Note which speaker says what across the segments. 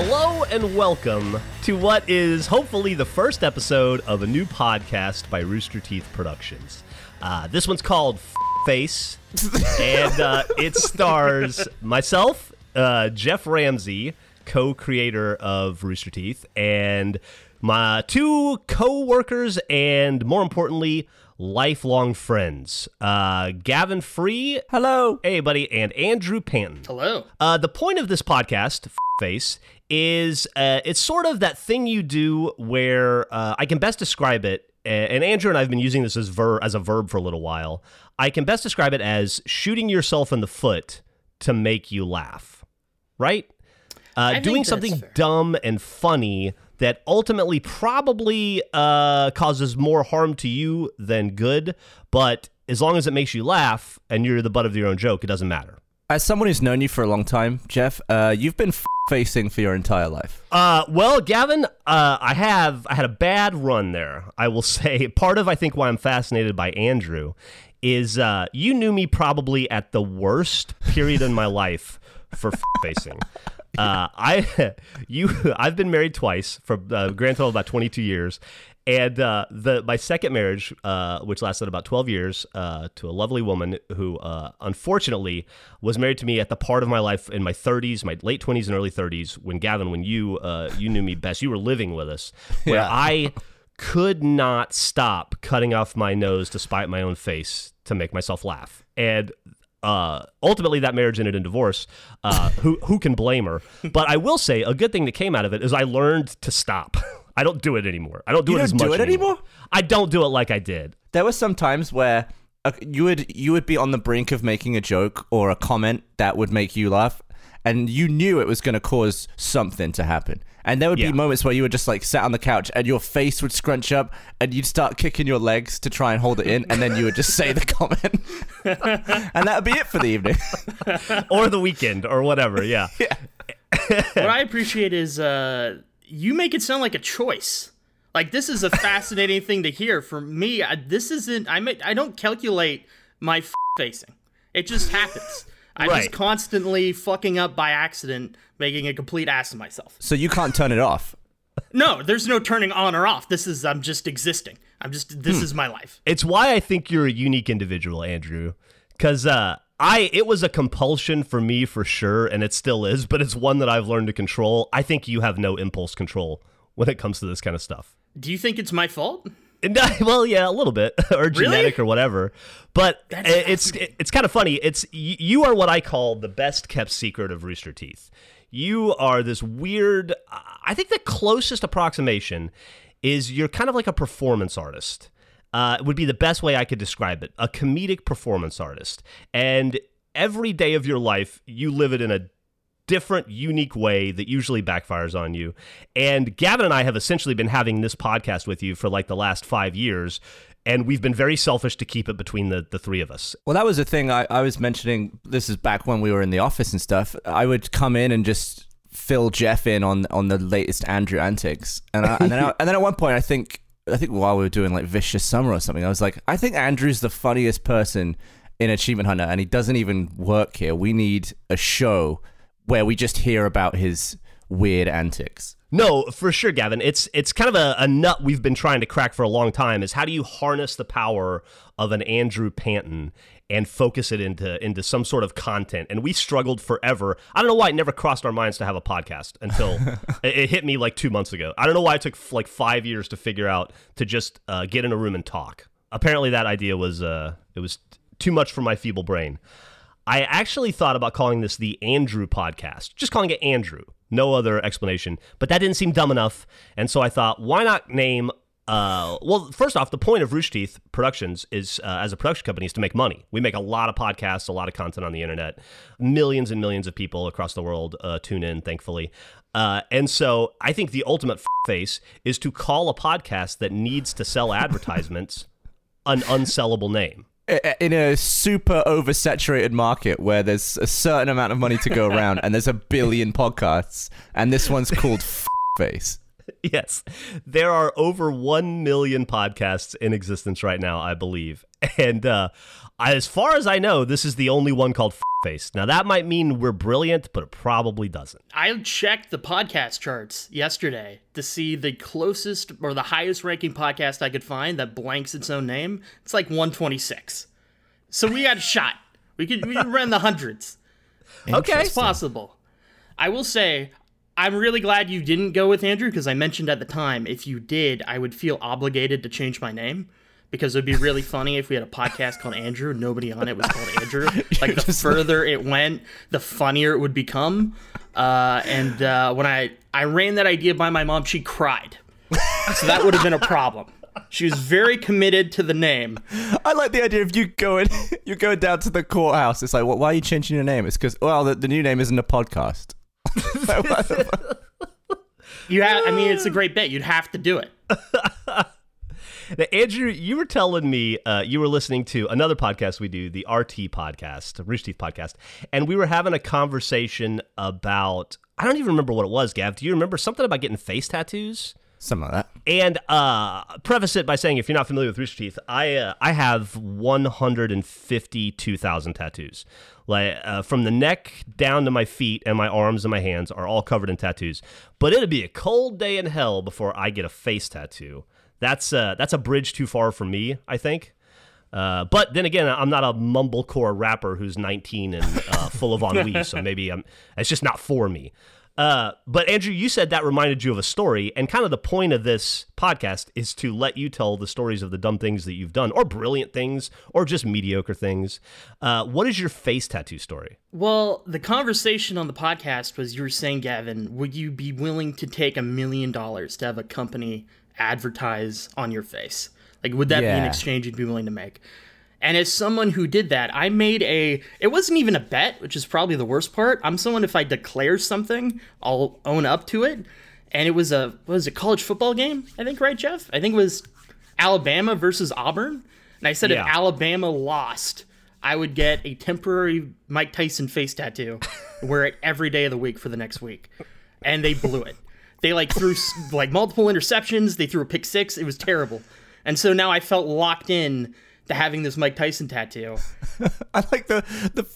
Speaker 1: Hello and welcome to what is hopefully the first episode of a new podcast by Rooster Teeth Productions. Uh, this one's called F- Face, and uh, it stars myself, uh, Geoff Ramsey, co-creator of Rooster Teeth, and my two co-workers, and more importantly, lifelong friends, uh, Gavin Free.
Speaker 2: Hello.
Speaker 1: Hey, buddy, and Andrew Panton.
Speaker 3: Hello.
Speaker 1: Uh, the point of this podcast, Face, is uh, it's sort of that thing you do where uh, I can best describe it. And Andrew and I have been using this as ver- as a verb for a little while. I can best describe it as shooting yourself in the foot to make you laugh, right? Uh, doing something
Speaker 3: fair.
Speaker 1: dumb and funny that ultimately probably uh, causes more harm to you than good, but as long as it makes you laugh and you're the butt of your own joke, it doesn't matter.
Speaker 2: As someone who's known you for a long time, Geoff, uh, you've been f- facing for your entire life.
Speaker 1: Uh, well, Gavin, uh, I have I had a bad run there. I will say part of I think why I'm fascinated by Andrew is uh, you knew me probably at the worst period in my life for facing. Uh, I you I've been married twice for a grand total of about 22 years. And uh, the my second marriage, uh, which lasted about 12 years, uh, to a lovely woman who uh, unfortunately was married to me at the part of my life in my 30s, my late 20s and early 30s, when Gavin, when you uh, you knew me best, you were living with us, where
Speaker 2: Yeah.
Speaker 1: I could not stop cutting off my nose to spite my own face to make myself laugh. And uh, ultimately, that marriage ended in divorce. Uh, who who can blame her? But I will say a good thing that came out of it is I learned to stop. I don't do it anymore. I don't do
Speaker 2: You
Speaker 1: it as
Speaker 2: don't do
Speaker 1: much
Speaker 2: it anymore?
Speaker 1: I don't do it like I did.
Speaker 2: There were some times where uh, you would you would be on the brink of making a joke or a comment that would make you laugh, and you knew it was going to cause something to happen. And there would
Speaker 1: Yeah.
Speaker 2: be moments where you would just like sat on the couch and your face would scrunch up, and you'd start kicking your legs to try and hold it in, and then you would just say the comment, and that would be it for the evening.
Speaker 1: or the weekend or whatever. Yeah.
Speaker 3: what I appreciate is uh, you make it sound like a choice. Like this is a fascinating thing to hear. For me, I, this isn't. I may, I don't calculate my f- facing. It just happens. I'm
Speaker 1: Right.
Speaker 3: just constantly fucking up by accident, making a complete ass of myself.
Speaker 2: so you can't turn it off.
Speaker 3: No, there's no turning on or off. This is I'm just existing. I'm just this is my life.
Speaker 1: It's why I think you're a unique individual, Andrew. Because uh, I, it was a compulsion for me for sure, and it still is. But it's one that I've learned to control. I think you have no impulse control when it comes to this kind of stuff.
Speaker 3: Do you think it's my fault?
Speaker 1: And, well, yeah, a little bit, or genetic or whatever. But
Speaker 3: That's
Speaker 1: i- it's it's kind of funny. It's you are what I call the best kept secret of Rooster Teeth. You are this weird. I think the closest approximation is you're kind of like a performance artist. Uh, would be the best way I could describe it. A comedic performance artist, and every day of your life you live it in a different, unique way that usually backfires on you. And Gavin and I have essentially been having this podcast with you for like the last five years. And we've been very selfish to keep it between the, the three of us.
Speaker 2: Well, that was the thing I, I was mentioning. This is back when we were in the office and stuff. I would come in and just fill Jeff in on on the latest Andrew antics, and I, and then I, and then at one point I think I think while we were doing like Vicious Summer or something, I was like, I think Andrew's the funniest person in Achievement Hunter, and he doesn't even work here. We need a show where we just hear about his weird antics.
Speaker 1: No, for sure, Gavin. It's it's kind of a, a nut we've been trying to crack for a long time. Is how do you harness the power of an Andrew Panton and focus it into into some sort of content? And we struggled forever. I don't know why it never crossed our minds to have a podcast until it, it hit me like two months ago. I don't know why it took f- like five years to figure out to just uh, get in a room and talk. Apparently, that idea was uh, it was t- too much for my feeble brain. I actually thought about calling this the Andrew podcast, just calling it Andrew, no other explanation. But that didn't seem dumb enough, and so I thought, why not name? Uh, well, first off, the point of Rooster Teeth Productions is, uh, as a production company, is to make money. We make a lot of podcasts, a lot of content on the internet. Millions and millions of people across the world uh, tune in, thankfully. Uh, and so I think the ultimate f- face is to call a podcast that needs to sell advertisements an unsellable name.
Speaker 2: In a super oversaturated market where there's a certain amount of money to go around, and there's a billion podcasts, and this one's called F- Face.
Speaker 1: yes. There are over 1 million podcasts in existence right now, I believe. And uh, as far as I know, this is the only one called Face. Now, that might mean we're brilliant, but it probably doesn't.
Speaker 3: I checked the podcast charts yesterday to see the closest or the highest ranking podcast I could find that blanks its own name. It's like 126. So we got a shot. We could we could run the hundreds.
Speaker 1: Okay.
Speaker 3: It's possible. I will say, I'm really glad you didn't go with Andrew because I mentioned at the time if you did, I would feel obligated to change my name because it would be really funny if we had a podcast called Andrew and nobody on it was called Andrew. Like the further it went, the funnier it would become. Uh, and uh, when I I ran that idea by my mom, she cried. So that would have been a problem. She was very committed to the name.
Speaker 2: I like the idea of you going, you go down to the courthouse. It's like, well, why are you changing your name? It's because, well, the, the new name isn't a podcast.
Speaker 3: You have, I mean, it's a great bit. You'd have to do it.
Speaker 1: Now, Andrew, you were telling me uh, you were listening to another podcast we do, the RT podcast, Rooster Teeth podcast, and we were having a conversation about I don't even remember what it was, Gav. Do you remember something about getting face tattoos?
Speaker 2: Something of that.
Speaker 1: And uh, preface it by saying, if you're not familiar with Rooster Teeth, I uh, I have 152,000 tattoos. Like uh, from the neck down to my feet and my arms and my hands are all covered in tattoos. But it'll be a cold day in hell before I get a face tattoo. That's uh, that's a bridge too far for me, I think. Uh, but then again, I'm not a mumblecore rapper who's 19 and uh, full of ennui, so maybe I'm, it's just not for me. Uh, but Andrew, you said that reminded you of a story, and kind of the point of this podcast is to let you tell the stories of the dumb things that you've done, or brilliant things, or just mediocre things. Uh, what is your face tattoo story?
Speaker 3: Well, the conversation on the podcast was you were saying, Gavin, would you be willing to take a million dollars to have a company advertise on your face? Like, would that be an exchange you'd be willing to make? And as someone who did that, I made a. It wasn't even a bet, which is probably the worst part. I'm someone if I declare something, I'll own up to it. And it was a what was it college football game? I think right, Geoff. I think it was Alabama versus Auburn. And I said
Speaker 1: Yeah.
Speaker 3: if Alabama lost, I would get a temporary Mike Tyson face tattoo, wear it every day of the week for the next week. And they blew it. They like threw like multiple interceptions. They threw a pick six. It was terrible. And so now I felt locked in having this Mike Tyson tattoo.
Speaker 2: I like the the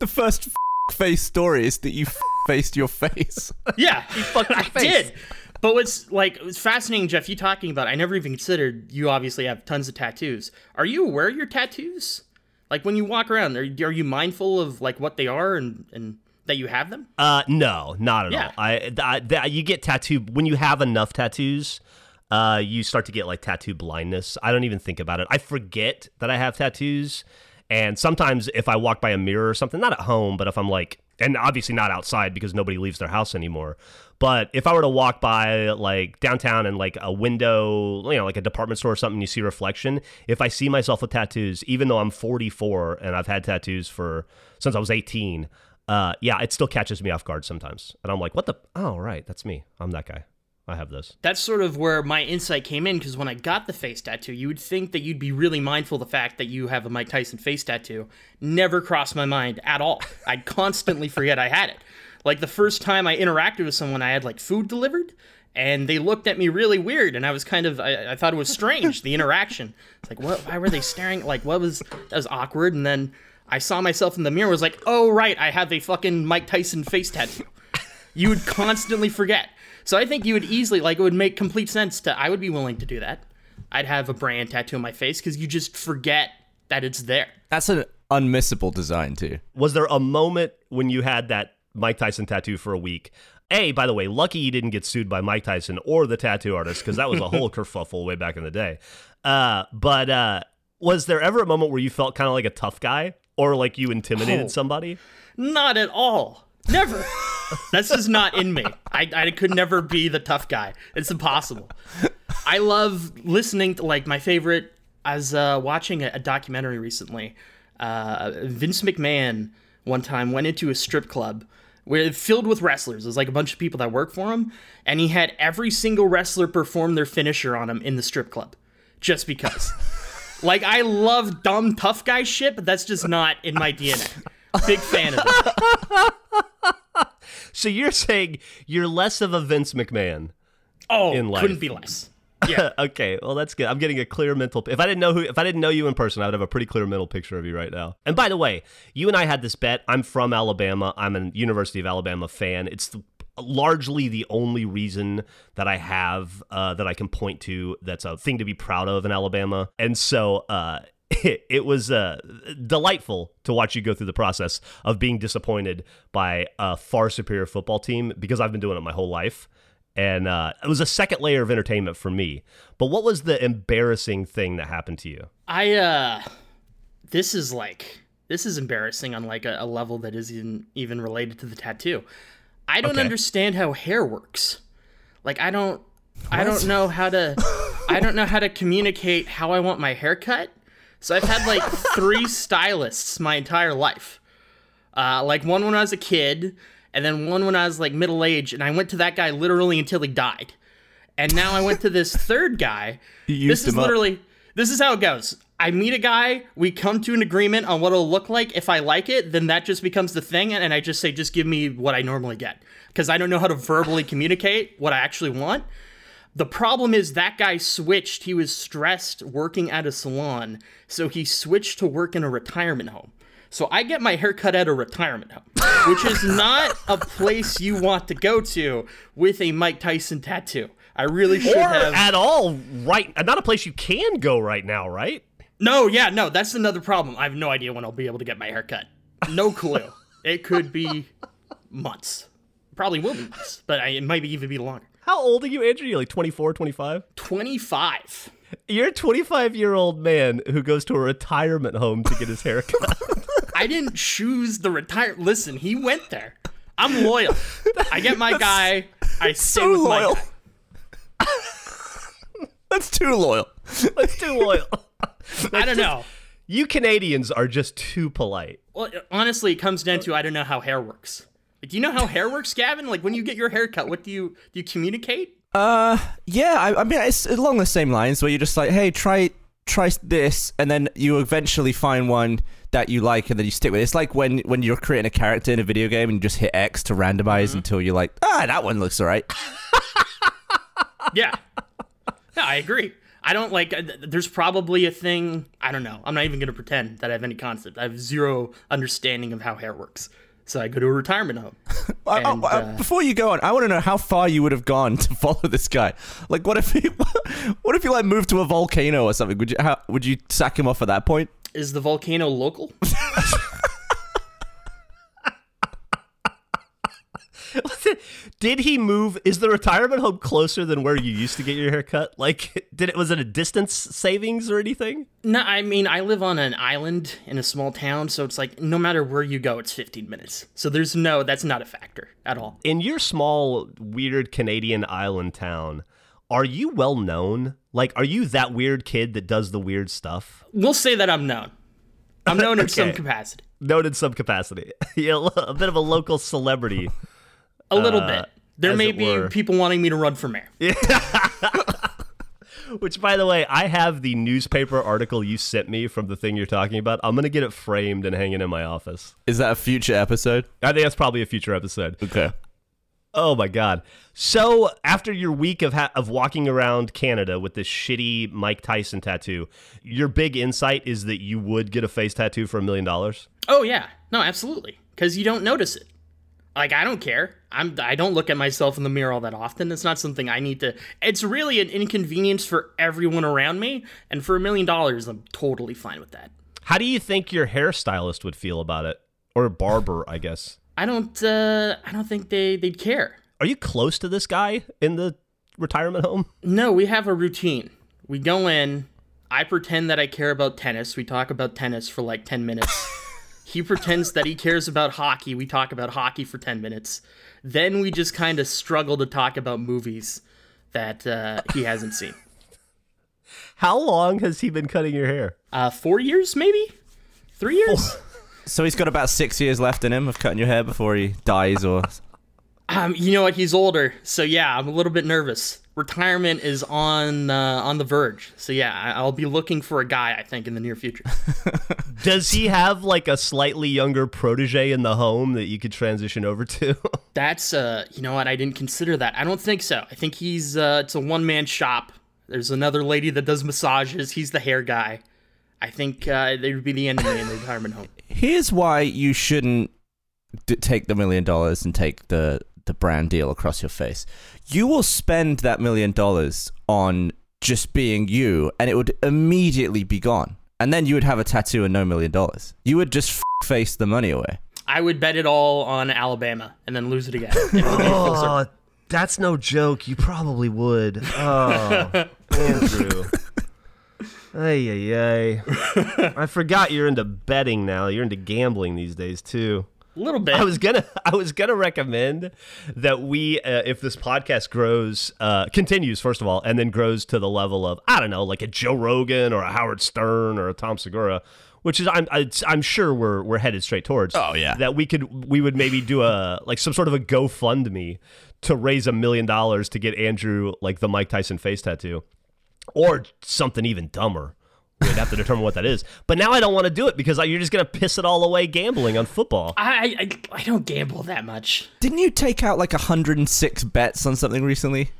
Speaker 2: the first f- face story is that you f- faced your face.
Speaker 3: Yeah,
Speaker 1: fucked your
Speaker 3: I
Speaker 1: face.
Speaker 3: did. But what's like it's fascinating, Geoff, you talking about I never even considered you obviously have tons of tattoos. Are you aware of your tattoos? Like when you walk around, are, are you mindful of like what they are and, and that you have them?
Speaker 1: Uh, no, not at
Speaker 3: Yeah.
Speaker 1: all. I, I that, you get tattoo when you have enough tattoos. Uh, you start to get like tattoo blindness. I don't even think about it. I forget that I have tattoos, and sometimes if I walk by a mirror or something, not at home, but if I'm like, and obviously not outside because nobody leaves their house anymore. But if I were to walk by like downtown and like a window, you know, like a department store or something, you see reflection. If I see myself with tattoos, even though I'm 44 and I've had tattoos for since I was 18, uh, yeah, it still catches me off guard sometimes. And I'm like, what the? Oh, right, that's me. I'm that guy. I have this.
Speaker 3: That's sort of where my insight came in because when I got the face tattoo, you would think that you'd be really mindful of the fact that you have a Mike Tyson face tattoo. Never crossed my mind at all. I'd constantly forget I had it. Like the first time I interacted with someone, I had like food delivered, and they looked at me really weird, and I was kind of I, I thought it was strange the interaction. It's like what? Why were they staring? Like what was that was awkward? And then I saw myself in the mirror. Was like, oh right, I have a fucking Mike Tyson face tattoo you would constantly forget. So I think you would easily like it would make complete sense to I would be willing to do that. I'd have a brand tattoo on my face because you just forget that it's there.
Speaker 2: That's an unmissable design too.
Speaker 1: Was there a moment when you had that Mike Tyson tattoo for a week? A, by the way, lucky you didn't get sued by Mike Tyson or the tattoo artist because that was a whole kerfuffle way back in the day. Uh, but uh, was there ever a moment where you felt kind of like a tough guy or like you intimidated
Speaker 3: Oh.
Speaker 1: somebody?
Speaker 3: Not at all. Never. That's just not in me. I, I could never be the tough guy. It's impossible. I love listening to like my favorite. I was uh, watching a, a documentary recently. Uh, Vince McMahon one time went into a strip club where filled with wrestlers. It was like a bunch of people that work for him, and he had every single wrestler perform their finisher on him in the strip club, just because. like I love dumb tough guy shit, but that's just not in my DNA. Big fan of it.
Speaker 1: So you're saying you're less of a Vince McMahon
Speaker 3: Oh,
Speaker 1: in life.
Speaker 3: couldn't be less. Yeah.
Speaker 1: okay, well that's good. I'm getting a clear mental. If I didn't know who, if I didn't know you in person, I would have a pretty clear mental picture of you right now. And by the way, you and I had this bet. I'm from Alabama. I'm a University of Alabama fan. It's the, largely the only reason that I have uh, that I can point to that's a thing to be proud of in Alabama. And so. Uh, it, it was uh, delightful to watch you go through the process of being disappointed by a far superior football team because I've been doing it my whole life and uh, it was a second layer of entertainment for me. But what was the embarrassing thing that happened to you?
Speaker 3: I uh this is like this is embarrassing on like a, a level that isn't even related to the tattoo. I don't
Speaker 1: Okay.
Speaker 3: understand how hair works. Like I don't I don't know how to I don't know how to communicate how I want my hair cut. So I've had like three stylists my entire life. Uh, like one when I was a kid, and then one when I was like middle aged, and I went to that guy literally until he died. And now I went to this third guy.
Speaker 2: used
Speaker 3: this is
Speaker 2: him up.
Speaker 3: literally this is how it goes. I meet a guy, we come to an agreement on what it'll look like. If I like it, then that just becomes the thing, and I just say, just give me what I normally get. Because I don't know how to verbally communicate what I actually want. The problem is that guy switched. He was stressed working at a salon, so he switched to work in a retirement home. So I get my hair cut at a retirement home, which is not a place you want to go to with a Mike Tyson tattoo. I really should
Speaker 1: Or
Speaker 3: have.
Speaker 1: at all, right? Uh, not a place you can go right now, right?
Speaker 3: No, yeah, no, that's another problem. I have no idea when I'll be able to get my hair cut. No clue. it could be months. Probably will be months, but I, it might even be longer.
Speaker 1: How old are you, Andrew? You're like 24, 25?
Speaker 3: 25.
Speaker 1: You're a 25 year old man who goes to a retirement home to get his hair cut.
Speaker 3: I didn't choose the retire. Listen, he went there. I'm loyal. I get my guy. I stay
Speaker 2: so
Speaker 3: with
Speaker 2: loyal.
Speaker 3: my guy.
Speaker 2: That's too loyal.
Speaker 1: That's too loyal.
Speaker 3: I don't know.
Speaker 1: You Canadians are just too polite.
Speaker 3: Well, honestly, it comes down to I don't know how hair works. Like, do you know how hair works, Gavin? Like when you get your hair cut, what do you do? You communicate?
Speaker 2: Uh, yeah. I, I mean, it's along the same lines where you're just like, hey, try try this, and then you eventually find one that you like, and then you stick with it. It's like when when you're creating a character in a video game and you just hit X to randomize until you're like, ah, that one looks alright.
Speaker 3: Yeah. No, I agree. I don't like. uh, There's probably a thing. I don't know. I'm not even gonna pretend that I have any concept. I have zero understanding of how hair works. So I go to a retirement home. And, uh,
Speaker 2: before you go on, I want to know how far you would have gone to follow this guy. Like, what if he, what if he like moved to a volcano or something? Would you how, would you sack him off at that point?
Speaker 3: Is the volcano local?
Speaker 1: Did he move? Is the retirement home closer than where you used to get your hair cut? Like, did it was it a distance savings or anything?
Speaker 3: No, I mean I live on an island in a small town, so it's like no matter where you go, it's 15 minutes. So there's no, that's not a factor at all.
Speaker 1: In your small, weird Canadian island town, are you well known? Like, are you that weird kid that does the weird stuff?
Speaker 3: We'll say that I'm known. I'm known in some capacity.
Speaker 1: Known in some capacity. yeah, a bit of a local celebrity.
Speaker 3: A little
Speaker 1: Uh,
Speaker 3: bit. There may be
Speaker 1: were.
Speaker 3: people wanting me to run for mayor. Yeah.
Speaker 1: Which, by the way, I have the newspaper article you sent me from the thing you're talking about. I'm gonna get it framed and hanging in my office.
Speaker 2: Is that a future episode?
Speaker 1: I think that's probably a future episode.
Speaker 2: Okay.
Speaker 1: Oh my god! So after your week of ha- of walking around Canada with this shitty Mike Tyson tattoo, your big insight is that you would get a face tattoo for a million dollars.
Speaker 3: Oh yeah, no, absolutely, because you don't notice it. Like I don't care. I'm I don't look at myself in the mirror all that often. It's not something I need to. It's really an inconvenience for everyone around me, and for a million dollars, I'm totally fine with that.
Speaker 1: How do you think your hairstylist would feel about it, or barber? I guess.
Speaker 3: I don't. uh I don't think they they'd care.
Speaker 1: Are you close to this guy in the retirement home?
Speaker 3: No, we have a routine. We go in. I pretend that I care about tennis. We talk about tennis for like 10 minutes. He pretends that he cares about hockey. We talk about hockey for 10 minutes. Then we just kind of struggle to talk about movies that uh, he hasn't seen.
Speaker 1: How long has he been cutting your hair?
Speaker 3: Uh, four years, maybe? Three years?
Speaker 2: So he's got about six years left in him of cutting your hair before he dies, or
Speaker 3: Um, you know what? He's older. So yeah, I'm a little bit nervous. Retirement is on uh, on the verge. So yeah, I- I'll be looking for a guy. I think in the near future.
Speaker 1: Does he have like a slightly younger protege in the home that you could transition over to?
Speaker 3: That's uh, you know what? I didn't consider that. I don't think so. I think he's uh, it's a one man shop. There's another lady that does massages. He's the hair guy. I think uh, they would be the end of me in the retirement home.
Speaker 2: Here's why you shouldn't d- take the million dollars and take the the brand deal across your face. You will spend that million dollars on just being you, and it would immediately be gone. And then you would have a tattoo and no million dollars. You would just f- face the money away.
Speaker 3: I would bet it all on Alabama and then lose it again. It would be full circle.
Speaker 1: oh, that's no joke. You probably would. Oh, Andrew. Ay, ay, ay. I forgot you're into betting now. You're into gambling these days too.
Speaker 3: A little bit.
Speaker 1: I was gonna, I was gonna recommend that we, uh, if this podcast grows, uh, continues first of all, and then grows to the level of I don't know, like a Joe Rogan or a Howard Stern or a Tom Segura, which is I'm, I'm sure we're we're headed straight towards.
Speaker 2: Oh, yeah.
Speaker 1: that we could, we would maybe do a like some sort of a GoFundMe to raise a million dollars to get Andrew like the Mike Tyson face tattoo, or something even dumber. We'd have to determine what that is. But now I don't want to do it because you're just going to piss it all away gambling on football.
Speaker 3: I, I I don't gamble that much.
Speaker 2: Didn't you take out like 106 bets on something recently?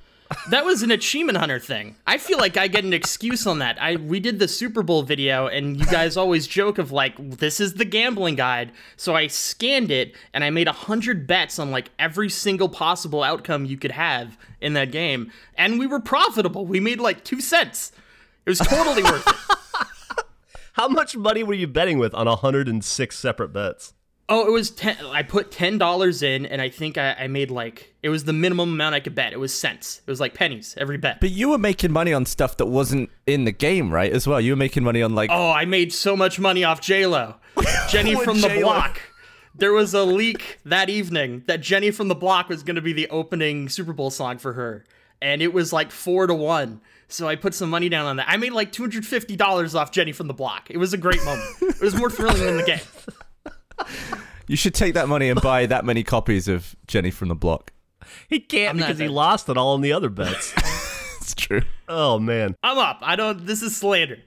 Speaker 3: That was an achievement hunter thing. I feel like I get an excuse on that. I we did the Super Bowl video and you guys always joke of like this is the gambling guide. So I scanned it and I made a hundred bets on like every single possible outcome you could have in that game. And we were profitable. We made like two cents. It was totally worth it.
Speaker 1: How much money were you betting with on 106 separate bets?
Speaker 3: Oh, it was ten. I put ten dollars in, and I think I, I made like it was the minimum amount I could bet. It was cents. It was like pennies every bet.
Speaker 2: But you were making money on stuff that wasn't in the game, right? As well, you were making money on like
Speaker 3: Oh, I made so much money off J Lo, Jenny from the
Speaker 1: J-Lo?
Speaker 3: Block. There was a leak that evening that Jenny from the Block was going to be the opening Super Bowl song for her, and it was like four to one. So I put some money down on that. I made like two hundred fifty dollars off Jenny from the Block. It was a great moment. It was more thrilling than the game.
Speaker 2: you should take that money and buy that many copies of Jenny from the Block.
Speaker 1: He can't
Speaker 3: I'm
Speaker 1: because he lost it all in the other bets.
Speaker 2: It's true.
Speaker 1: oh man,
Speaker 3: I'm up. I don't. This is slander.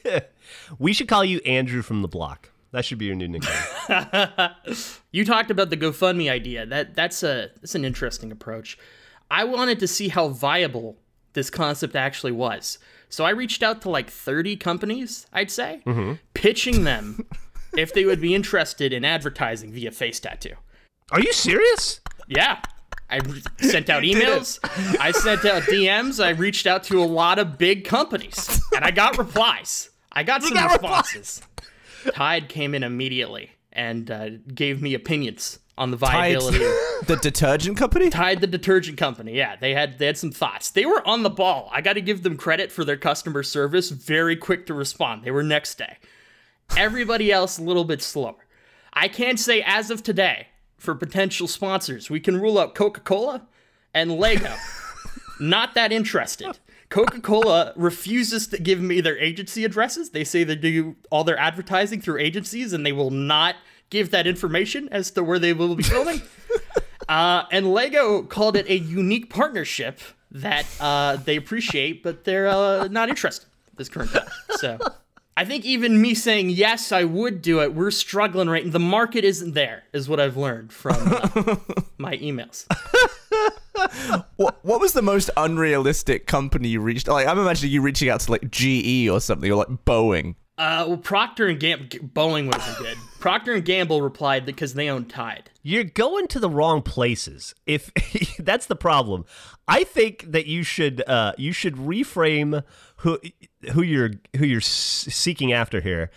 Speaker 1: we should call you Andrew from the block. That should be your new nickname.
Speaker 3: You talked about the GoFundMe idea. That that's a that's an interesting approach. I wanted to see how viable this concept actually was. So I reached out to like 30 companies, I'd say, pitching them if they would be interested in advertising via face tattoo.
Speaker 1: Are you serious?
Speaker 3: Yeah. I re- sent out emails. I sent out DMs. I reached out to a lot of big companies, and I got replies. I got some
Speaker 1: got
Speaker 3: responses. Tide came in immediately and uh, gave me opinions on the viability.
Speaker 2: the detergent company.
Speaker 3: Tide, the detergent company, yeah, they had they had some thoughts. They were on the ball. I got to give them credit for their customer service. Very quick to respond. They were next day. Everybody else a little bit slower. I can say as of today, for potential sponsors, we can rule out Coca Cola and Lego. Not that interested. Coca Cola refuses to give me their agency addresses. They say they do all their advertising through agencies and they will not give that information as to where they will be filming. Uh, and Lego called it a unique partnership that uh, they appreciate, but they're uh, not interested at this current time. So I think even me saying yes, I would do it. We're struggling right. Now, the market isn't there, is what I've learned from uh, my emails.
Speaker 2: What, what was the most unrealistic company you reached? Like, I'm imagining you reaching out to like GE or something, or like Boeing.
Speaker 3: Uh, well, Procter and Gamble, Boeing would have been good. Procter and Gamble replied that because they own Tide.
Speaker 1: You're going to the wrong places. If that's the problem, I think that you should uh, you should reframe who who you're who you're seeking after here.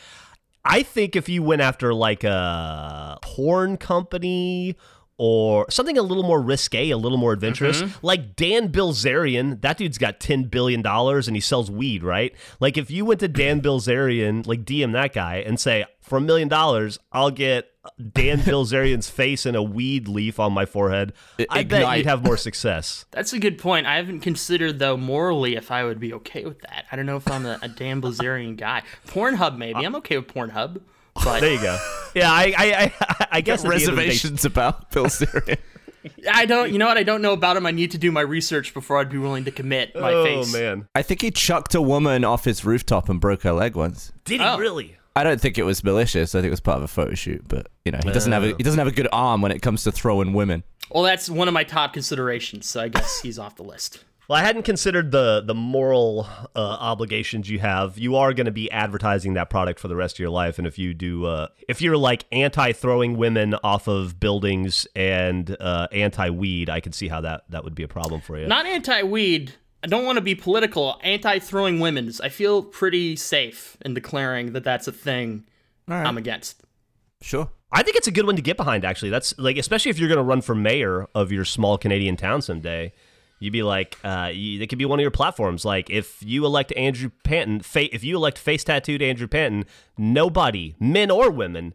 Speaker 1: I think if you went after like a porn company or something a little more risque, a little more adventurous, mm-hmm. like Dan Bilzerian, that dude's got ten billion dollars and he sells weed, right? Like if you went to Dan Bilzerian, like DM that guy and say, for a million dollars, I'll get Dan Bilzerian's face and a weed leaf on my forehead. I bet you'd have more success.
Speaker 3: That's a good point. I haven't considered though morally if I would be okay with that. I don't know if I'm a, a Dan Bilzerian guy. Pornhub maybe. Uh, I'm okay with Pornhub, but
Speaker 1: There you go. Yeah, I I, I, I guess at the end of the day-
Speaker 2: Reservations about Bilzerian.
Speaker 3: I don't. You know what? I don't know about him. I need to do my research before I'd be willing to commit my
Speaker 1: oh
Speaker 3: face.
Speaker 1: man,
Speaker 2: I think he chucked a woman off his rooftop and broke her leg once.
Speaker 1: did he
Speaker 3: Oh.
Speaker 1: really?
Speaker 2: I don't think it was malicious. I think it was part of a photo shoot, but you know, he doesn't have a he uh. doesn't have a good arm when it comes to throwing women.
Speaker 3: Well, that's one of my top considerations. So I guess he's off the list.
Speaker 1: Well, I hadn't considered the the moral uh, obligations you have. You are going to be advertising that product for the rest of your life, and if you do, uh, if you're like anti throwing women off of buildings and uh, anti weed, I can see how that that would be a problem for you.
Speaker 3: Not anti-weed. I don't want to be political. Anti-throwing women's. I feel pretty safe in declaring that that's a thing I'm against.
Speaker 2: Sure.
Speaker 1: I think it's a good one to get behind. Actually, that's like especially if you're going to run for mayor of your small Canadian town someday. You'd be like, uh, you, that could be one of your platforms. Like, if you elect Andrew Panton, fa- if you elect face tattooed Andrew Panton, nobody, men or women,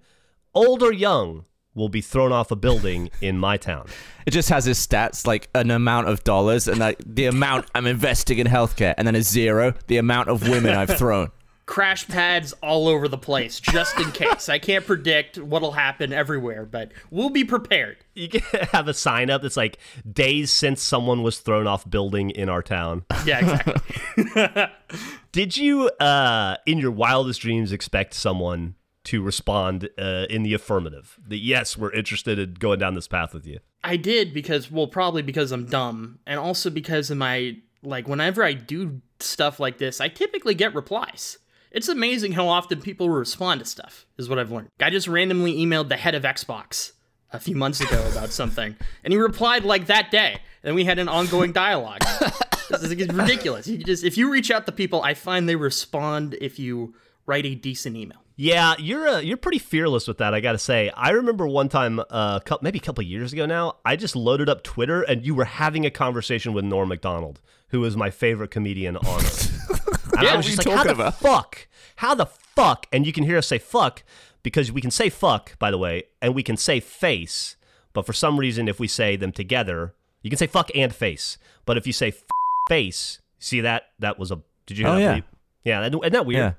Speaker 1: old or young, will be thrown off a building in my town.
Speaker 2: It just has his stats like an amount of dollars and like the amount I'm investing in healthcare, and then a zero the amount of women I've thrown.
Speaker 3: Crash pads all over the place, just in case. I can't predict what'll happen everywhere, but we'll be prepared.
Speaker 1: You can have a sign up that's like days since someone was thrown off building in our town.
Speaker 3: Yeah, exactly.
Speaker 1: Did you, uh, in your wildest dreams, expect someone to respond uh, in the affirmative? That yes, we're interested in going down this path with you.
Speaker 3: I did because, well, probably because I'm dumb, and also because of my like. Whenever I do stuff like this, I typically get replies. It's amazing how often people respond to stuff. Is what I've learned. I just randomly emailed the head of Xbox a few months ago about something, and he replied like that day, and we had an ongoing dialogue. This is it's ridiculous. You just if you reach out to people, I find they respond if you write a decent email.
Speaker 1: Yeah, you're uh, you're pretty fearless with that. I got to say. I remember one time, uh, maybe a couple of years ago now, I just loaded up Twitter, and you were having a conversation with Norm Macdonald, who is my favorite comedian on earth.
Speaker 2: Yeah,
Speaker 1: I was just like, how the
Speaker 2: about?"
Speaker 1: fuck? How the fuck? And you can hear us say fuck because we can say fuck, by the way, and we can say face. But for some reason, if we say them together, you can say fuck and face. But if you say face, see that? That was a. Did you hear
Speaker 2: Oh,
Speaker 1: that?
Speaker 2: yeah.
Speaker 1: bleep? Yeah. that- Isn't that weird?
Speaker 2: Yeah.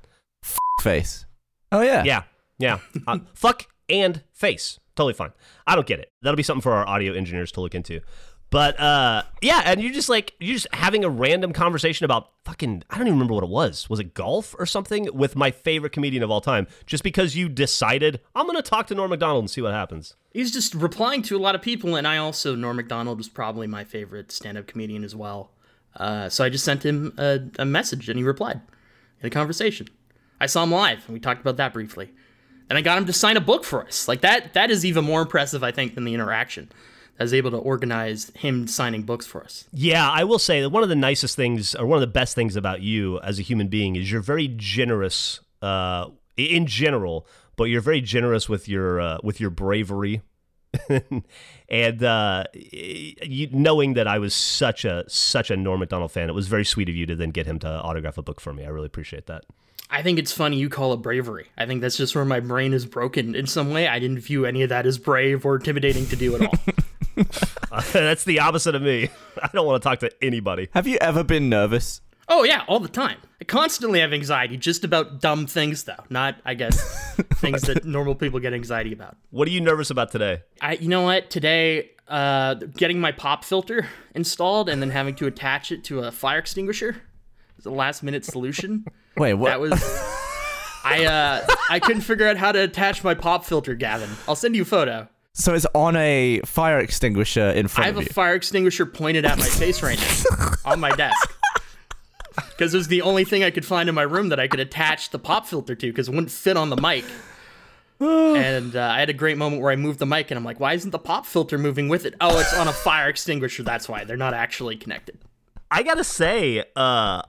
Speaker 2: F- face. Oh yeah.
Speaker 1: Yeah, yeah. Uh, fuck and face. Totally fine. I don't get it. That'll be something for our audio engineers to look into. But uh, yeah, and you're just like you're just having a random conversation about fucking I don't even remember what it was. Was it golf or something with my favorite comedian of all time? Just because you decided I'm gonna talk to Norm Macdonald and see what happens.
Speaker 3: He's just replying to a lot of people, and I also Norm Macdonald was probably my favorite stand-up comedian as well. Uh, so I just sent him a, a message, and he replied in a conversation. I saw him live, and we talked about that briefly. And I got him to sign a book for us. Like that. That is even more impressive, I think, than the interaction. I was able to organize him signing books for us.
Speaker 1: Yeah, I will say that one of the nicest things, or one of the best things about you as a human being, is you're very generous uh, in general, but you're very generous with your uh, with your bravery, and uh, you, knowing that I was such a such a Norm Macdonald fan, it was very sweet of you to then get him to autograph a book for me. I really appreciate that.
Speaker 3: I think it's funny you call it bravery. I think that's just where my brain is broken in some way. I didn't view any of that as brave or intimidating to do at all.
Speaker 1: That's the opposite of me. I don't want to talk to anybody.
Speaker 2: Have you ever been nervous?
Speaker 3: Oh yeah, all the time. I constantly have anxiety just about dumb things though, not I guess things that normal people get anxiety about.
Speaker 1: What are you nervous about today?
Speaker 3: I you know what, today uh getting my pop filter installed and then having to attach it to a fire extinguisher is a last minute solution.
Speaker 2: Wait, what?
Speaker 3: That was I uh I couldn't figure out how to attach my pop filter, Gavin. I'll send you a photo.
Speaker 2: So it's on a fire extinguisher in front.
Speaker 3: I
Speaker 2: have
Speaker 3: a fire extinguisher pointed at my face right now on my desk. Because it was the only thing I could find in my room that I could attach the pop filter to because it wouldn't fit on the mic. and uh, I had a great moment where I moved the mic and I'm like, why isn't the pop filter moving with it? Oh, it's on a fire extinguisher. That's why. They're not actually connected.
Speaker 1: I gotta say, uh,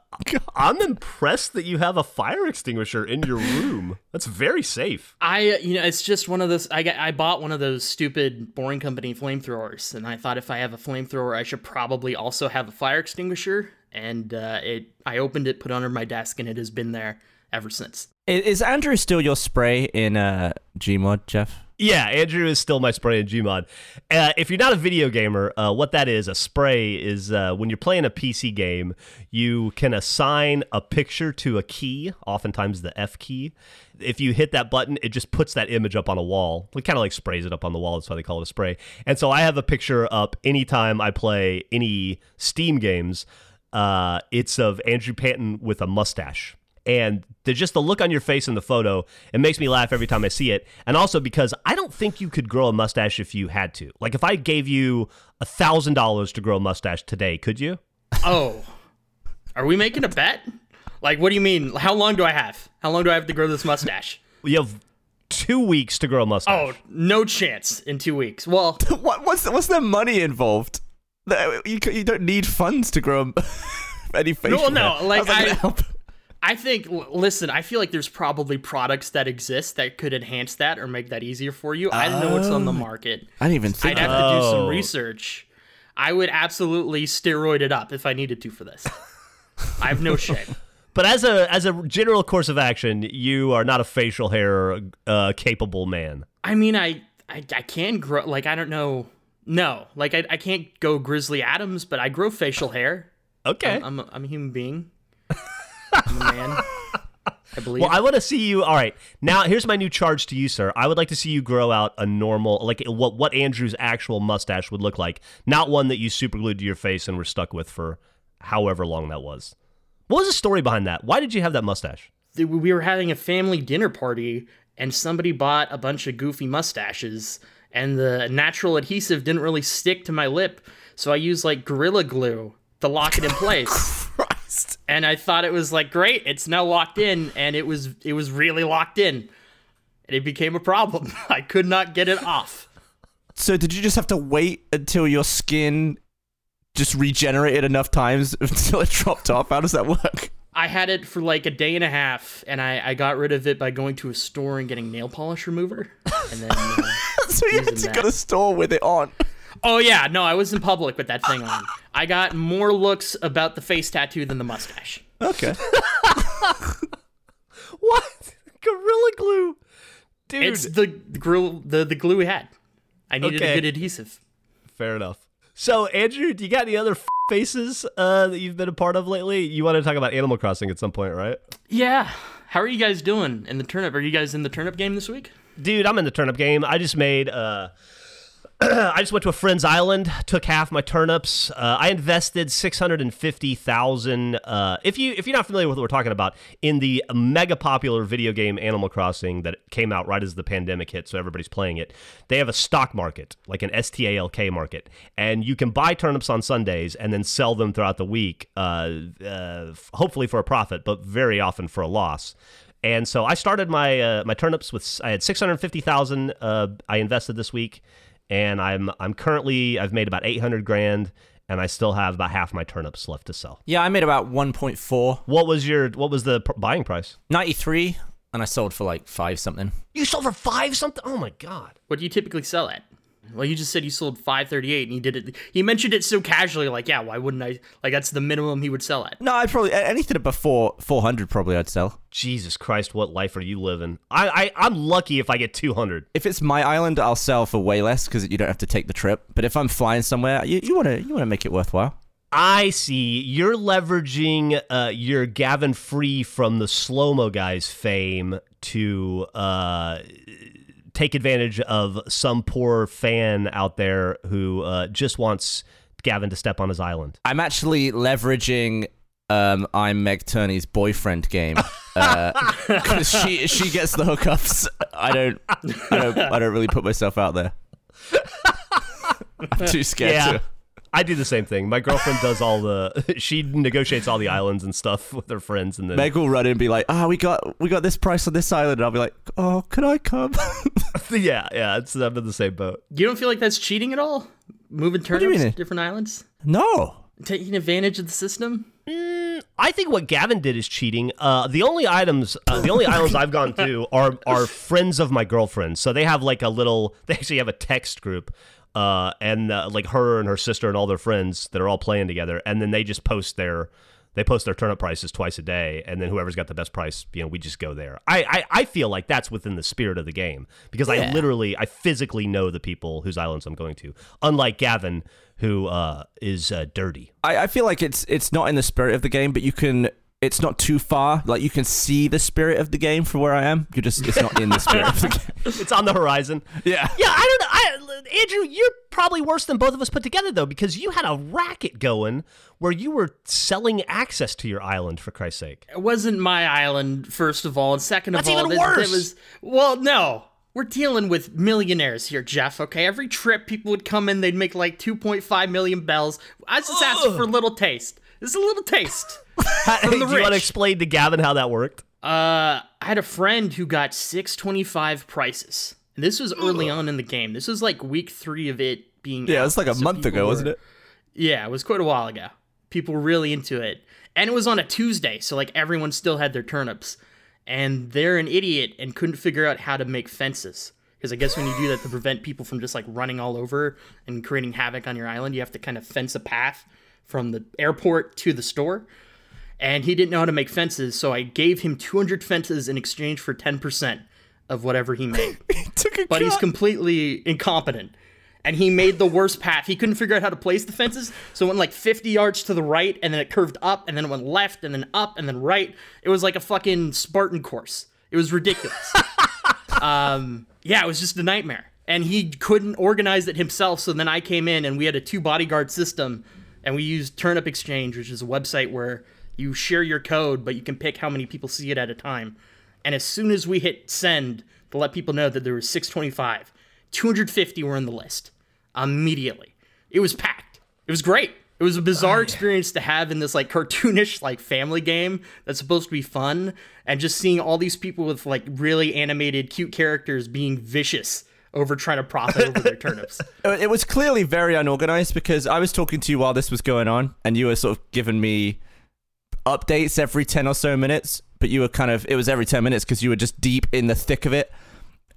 Speaker 1: I'm impressed that you have a fire extinguisher in your room. That's very safe.
Speaker 3: I, uh, you know, it's just one of those. I got, I bought one of those stupid boring company flamethrowers, and I thought if I have a flamethrower, I should probably also have a fire extinguisher. And uh, it, I opened it, put it under my desk, and it has been there ever since.
Speaker 2: Is Andrew still your spray in uh, Gmod, Geoff?
Speaker 1: Yeah, Andrew is still my spray in Gmod. Uh, if you're not a video gamer, uh, what that is, a spray is uh, when you're playing a PC game, you can assign a picture to a key, oftentimes the F key. If you hit that button, it just puts that image up on a wall. It kind of like sprays it up on the wall. That's why they call it a spray. And so I have a picture up anytime I play any Steam games. Uh, it's of Andrew Panton with a mustache and the, just the look on your face in the photo it makes me laugh every time i see it and also because i don't think you could grow a mustache if you had to like if i gave you a thousand dollars to grow a mustache today could you
Speaker 3: Oh, are we making a bet? Like, what do you mean? How long do I have? How long do I have to grow this mustache?
Speaker 1: you have two weeks to grow a mustache
Speaker 3: Oh, no chance in two weeks. Well,
Speaker 2: what, what's what's the money involved? You, you don't need funds to grow any facial.
Speaker 3: no,
Speaker 2: hair.
Speaker 3: like,
Speaker 2: How's that gonna
Speaker 3: I-
Speaker 2: help?
Speaker 3: I think. Listen, I feel like there's probably products that exist that could enhance that or make that easier for you. I don't know what's on the market.
Speaker 2: I didn't even think.
Speaker 3: I'd
Speaker 2: of
Speaker 3: have to do some
Speaker 1: Oh.
Speaker 3: research. I would absolutely steroid it up if I needed to for this. I have no shame.
Speaker 1: but as a as a general course of action you are not a facial hair uh, capable man
Speaker 3: I mean, I, I I can grow like I don't know. No, like I, I can't go Grizzly Adams, but I grow facial hair.
Speaker 1: okay
Speaker 3: I'm a, I'm a human being. I'm man. I believe.
Speaker 1: Well, I want to see you. All right, now here's my new charge to you, sir. I would like to see you grow out a normal, like what what Andrew's actual mustache would look like, not one that you super glued to your face and were stuck with for however long that was. What was the story behind that? Why did you have that mustache?
Speaker 3: we were having a family dinner party, and somebody bought a bunch of goofy mustaches, and the natural adhesive didn't really stick to my lip, so I used like Gorilla Glue to lock it in place. And I thought it was like great. It's now locked in, and it was it was really locked in, and it became a problem. I could not get it off.
Speaker 2: So did you just have to wait until your skin just regenerated enough times until it dropped off? How does that work?
Speaker 3: I had it for like a day and a half, and I, I got rid of it by going to a store and getting nail polish remover. And then, uh,
Speaker 2: So you had to go to
Speaker 3: that.
Speaker 2: store with it on.
Speaker 3: Oh yeah, no, I was in public with that thing on. I got more looks about the face tattoo than the mustache.
Speaker 2: Okay.
Speaker 1: What gorilla glue, dude?
Speaker 3: It's the glue, the the glue we had. I needed
Speaker 1: Okay.
Speaker 3: a good adhesive.
Speaker 1: Fair enough. So, Andrew, do you got any other f- faces uh, that you've been a part of lately? You want to talk about Animal Crossing at some point, right?
Speaker 3: Yeah. How are you guys doing in the turnip? Are you guys in the turnip game this week?
Speaker 1: Dude, I'm in the turnip game. I just made. Uh, I just went to a friend's island, took half my turnips. Uh, I invested six hundred and fifty thousand. Uh, if you if you're not familiar with what we're talking about, in the mega popular video game Animal Crossing that came out right as the pandemic hit, so everybody's playing it. They have a stock market, like an STALK market, and you can buy turnips on Sundays and then sell them throughout the week, uh, uh, hopefully for a profit, but very often for a loss. And so I started my uh, my turnips with I had six hundred fifty thousand. Uh, I invested this week, and I'm I'm currently I've made about eight hundred grand, and I still have about half my turnips left to sell.
Speaker 2: Yeah, I made about 1.4,
Speaker 1: What was your what was the pr- buying price?
Speaker 2: 93, and I sold for like five something.
Speaker 1: You sold for five something. Oh my god!
Speaker 3: What do you typically sell at? Well, you just said you sold 538 and he did it. He mentioned it so casually, like, yeah, why wouldn't I? Like, that's the minimum he would sell at.
Speaker 2: No, I'd probably anything before 400 probably I'd sell.
Speaker 1: Jesus Christ, what life are you living? I, I I'm lucky if I get two hundred.
Speaker 2: If it's my island, I'll sell for way less because you don't have to take the trip. But if I'm flying somewhere, you you want to you want to make it worthwhile.
Speaker 1: I see. You're leveraging uh, your Gavin Free from the Slow Mo Guys fame to uh, take advantage of some poor fan out there who uh, just wants Gavin to step on his island.
Speaker 2: I'm actually leveraging um, I'm Meg Turney's boyfriend game because she she gets the hookups. I don't I don't I don't really put myself out there. I'm too scared
Speaker 1: Yeah.
Speaker 2: to.
Speaker 1: I do the same thing. My girlfriend does all the. She negotiates all the islands and stuff with her friends, and then
Speaker 2: Meg will run in and be like, "Ah, we got we got this price on this island," and I'll be like, "Oh, can I come?"
Speaker 1: yeah, yeah, it's I'm in the same boat.
Speaker 3: You don't feel like that's cheating at all? Moving
Speaker 2: do
Speaker 3: turnips to different islands?
Speaker 2: no.
Speaker 3: Taking advantage of the system?
Speaker 1: I think what Gavin did is cheating. Uh, the only items, uh, the only islands I've gone to are are friends of my girlfriend. So they have like a little. They actually have a text group, uh, and uh, like her and her sister and all their friends that are all playing together, and then they just post their They post their turnip prices twice a day, and then whoever's got the best price, you know, we just go there. I I, I feel like that's within the spirit of the game because I literally, I physically know the people whose islands I'm going to. Unlike Gavin, who uh, is uh, dirty.
Speaker 2: I, I feel like it's it's not in the spirit of the game, but you can. It's not too far. Like you can see the spirit of the game from where I am. You're just it's not in the spirit of the game.
Speaker 1: It's on the horizon.
Speaker 2: Yeah.
Speaker 1: Yeah, I don't know. I, Andrew, you're probably worse than both of us put together, though, because you had a racket going where you were selling access to your island, for Christ's sake.
Speaker 3: It wasn't my island, first of all, and second of
Speaker 1: That's
Speaker 3: all,
Speaker 1: even
Speaker 3: it-
Speaker 1: worse.
Speaker 3: It was well, no. We're dealing with millionaires here, Geoff. Okay, every trip people would come in, they'd make like 2.5 million bells. I just asked for a little taste. It's a little taste.
Speaker 1: Do you want to explain to Gavin how that worked?
Speaker 3: Uh, I had a friend who got 625 prices. And this was early on in the game. This was like week three of it being.
Speaker 2: Yeah,
Speaker 3: out,
Speaker 2: it's like a
Speaker 3: so
Speaker 2: month ago,
Speaker 3: were-
Speaker 2: wasn't it?
Speaker 3: Yeah, it was quite a while ago. People were really into it. And it was on a Tuesday, so like everyone still had their turnips. And they're an idiot and couldn't figure out how to make fences. Because I guess when you do that to prevent people from just like running all over and creating havoc on your island, you have to kind of fence a path from the airport to the store. And he didn't know how to make fences, so I gave him 200 fences in exchange for 10% of whatever he made
Speaker 2: a
Speaker 3: but he's completely incompetent. And he made the worst path. He couldn't figure out how to place the fences, so it went like 50 yards to the right, and then it curved up, and then it went left, and then up, and then right. It was like a fucking Spartan course. It was ridiculous. um, yeah, it was just a nightmare. And he couldn't organize it himself, so then I came in, and we had a two bodyguard system, and we used Turnip Exchange, which is a website where you share your code, but you can pick how many people see it at a time. And as soon as we hit send to let people know that there was 625, 250 were in the list immediately. It was packed. It was great. It was a bizarre experience to have in this like cartoonish like family game that's supposed to be fun and just seeing all these people with like really animated cute characters being vicious over trying to profit over their turnips.
Speaker 2: Uh, It was clearly very unorganized because I was talking to you while this was going on, and you were sort of giving me updates every 10 or so minutes, but you were kind of, it was every 10 minutes because you were just deep in the thick of it.